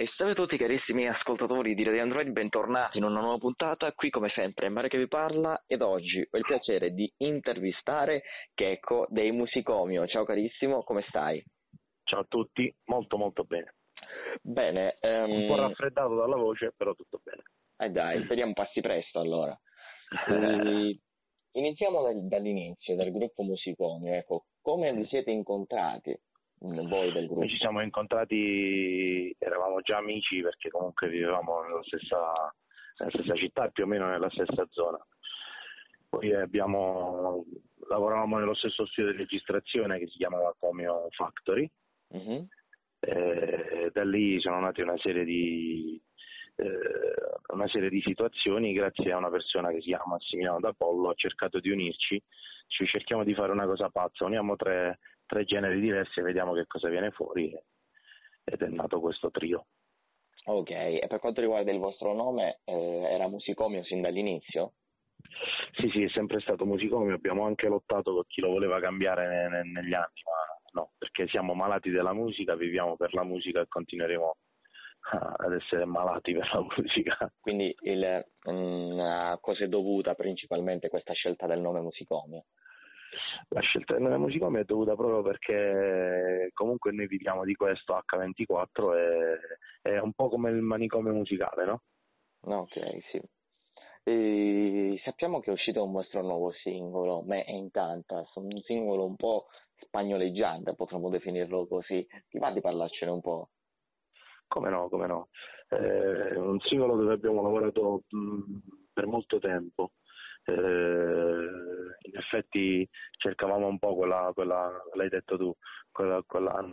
E salve a tutti carissimi ascoltatori di Radio Android, bentornati in una nuova puntata, qui come sempre è Mario che vi parla ed oggi ho il piacere di intervistare Checco dei Musicomio. Ciao carissimo, come stai? Ciao a tutti, molto molto bene. Bene. Um... Un po' raffreddato dalla voce, però tutto bene. Eh dai, speriamo passi presto allora. Iniziamo dal, dall'inizio, dal gruppo Musicomio, ecco, come vi siete incontrati? Voi del gruppo? Noi ci siamo incontrati, eravamo già amici perché comunque vivevamo nella stessa, nella stessa città e più o meno nella stessa zona. Poi abbiamo, lavoravamo nello stesso studio di registrazione che si chiamava Comio Factory. Uh-huh. da lì sono nate una serie di eh, una serie di situazioni grazie a una persona che si chiama Massimiliano D'Apollo ha cercato di unirci ci cerchiamo di fare una cosa pazza uniamo tre, tre generi diversi e vediamo che cosa viene fuori ed è nato questo trio. Ok, e per quanto riguarda il vostro nome, eh, era musicomio sin dall'inizio? Sì, sì, è sempre stato musicomio, abbiamo anche lottato con chi lo voleva cambiare ne, ne, negli anni, ma no, perché siamo malati della musica, viviamo per la musica e continueremo ad essere malati per la musica. Quindi il, mh, a cosa è dovuta principalmente questa scelta del nome musicomio? La scelta del nome musicomio è dovuta proprio perché comunque noi viviamo di questo H24 e è un po' come il manicomio musicale, no? Ok, sì. E sappiamo che è uscito un vostro nuovo singolo, Me Encantas, un singolo un po' spagnoleggiante, potremmo definirlo così. Ti va di parlarcene un po'? Come no, come no. È un singolo dove abbiamo lavorato mh, per molto tempo eh, effetti cercavamo un po' quella, quella l'hai detto tu, quella, quella,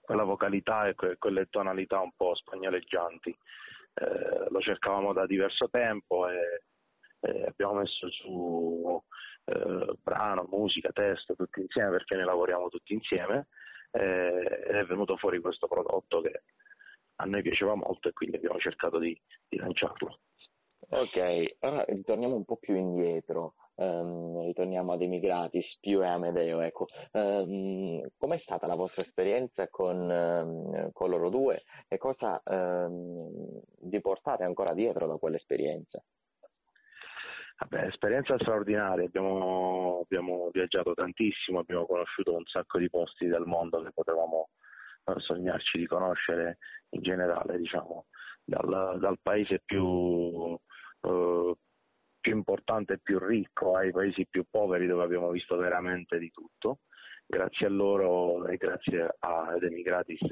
quella vocalità e que, quelle tonalità un po' spagnoleggianti. Eh, lo cercavamo da diverso tempo e, e abbiamo messo su eh, brano, musica, testo tutti insieme perché ne lavoriamo tutti insieme ed è venuto fuori questo prodotto che a noi piaceva molto e quindi abbiamo cercato di, di lanciarlo. Ok, ora ritorniamo un po' più indietro, um, ritorniamo ad Emigratis, più e Amedeo, ecco. Um, com'è stata la vostra esperienza con, um, con loro due e cosa vi portate ancora dietro da quell'esperienza? Vabbè, esperienza straordinaria, abbiamo, abbiamo, viaggiato tantissimo, abbiamo conosciuto un sacco di posti del mondo che potevamo eh, sognarci di conoscere in generale, diciamo, dal, dal paese più eh, più importante e più ricco ai paesi più poveri dove abbiamo visto veramente di tutto. Grazie a loro e grazie ad Emigratis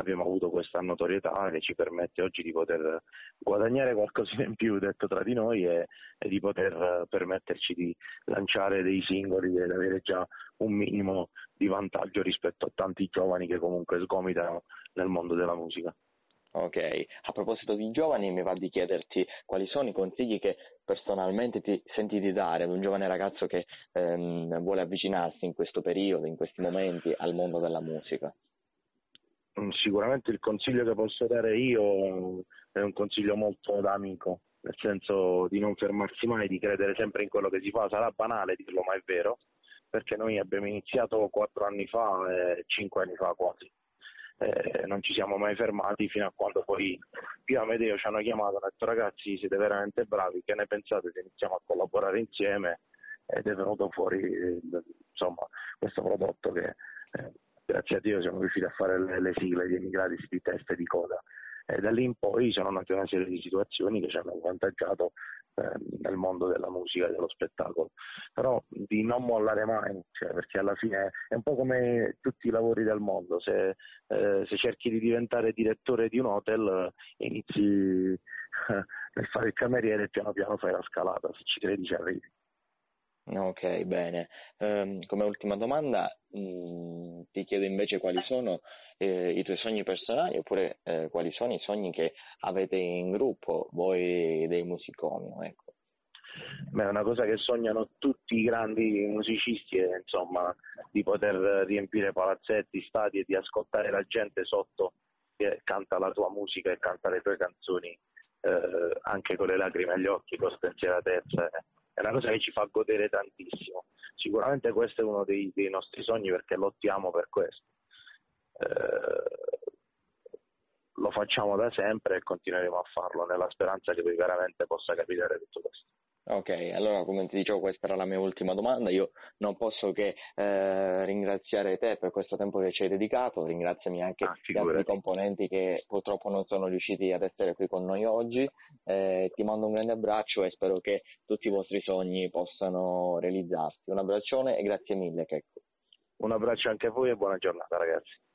abbiamo avuto questa notorietà che ci permette oggi di poter guadagnare qualcosina in più, detto tra di noi, e, e di poter permetterci di lanciare dei singoli ed avere già un minimo di vantaggio rispetto a tanti giovani che comunque sgomitano nel mondo della musica. Ok, a proposito di giovani mi va di chiederti quali sono i consigli che personalmente ti senti di dare ad un giovane ragazzo che ehm, vuole avvicinarsi in questo periodo, in questi momenti al mondo della musica. Mm, sicuramente il consiglio che posso dare io è un consiglio molto da amico, nel senso di non fermarsi mai, di credere sempre in quello che si fa, sarà banale dirlo ma è vero, perché noi abbiamo iniziato quattro anni fa e cinque anni fa quasi eh, non ci siamo mai fermati fino a quando poi Pio Amedeo ci hanno chiamato e hanno detto ragazzi siete veramente bravi, che ne pensate se iniziamo a collaborare insieme? Ed è venuto fuori insomma, questo prodotto che eh, grazie a Dio siamo riusciti a fare le, le sigle di emigrati di testa e di coda. E da lì in poi sono nate una serie di situazioni che ci hanno avvantaggiato nel mondo della musica e dello spettacolo, però di non mollare mai, cioè, perché alla fine è un po' come tutti i lavori del mondo, se, eh, se cerchi di diventare direttore di un hotel inizi nel fare il cameriere e piano piano fai la scalata, se ci credi ci arrivi. Ok, bene. Um, come ultima domanda mh, mm, ti chiedo invece quali sono eh, i tuoi sogni personali oppure eh, quali sono i sogni che avete in gruppo voi dei musicomio, ecco. Beh, è una cosa che sognano tutti i grandi musicisti è insomma di poter riempire palazzetti, stadi e di ascoltare la gente sotto che canta la tua musica e canta le tue canzoni eh, anche con le lacrime agli occhi, con spensieratezza. Eh è una cosa che ci fa godere tantissimo. Sicuramente questo è uno dei, dei nostri sogni perché lottiamo per questo. Eh, lo facciamo da sempre e continueremo a farlo nella speranza che poi veramente possa capitare tutto questo. Ok, allora come ti dicevo questa era la mia ultima domanda, io non posso che eh, ringraziare te per questo tempo che ci hai dedicato, ringraziami anche ah, gli altri componenti che purtroppo non sono riusciti ad essere qui con noi oggi, eh, ti mando un grande abbraccio e spero che tutti i vostri sogni possano realizzarsi. Un abbraccione e grazie mille Checco. Un abbraccio anche a voi e buona giornata ragazzi.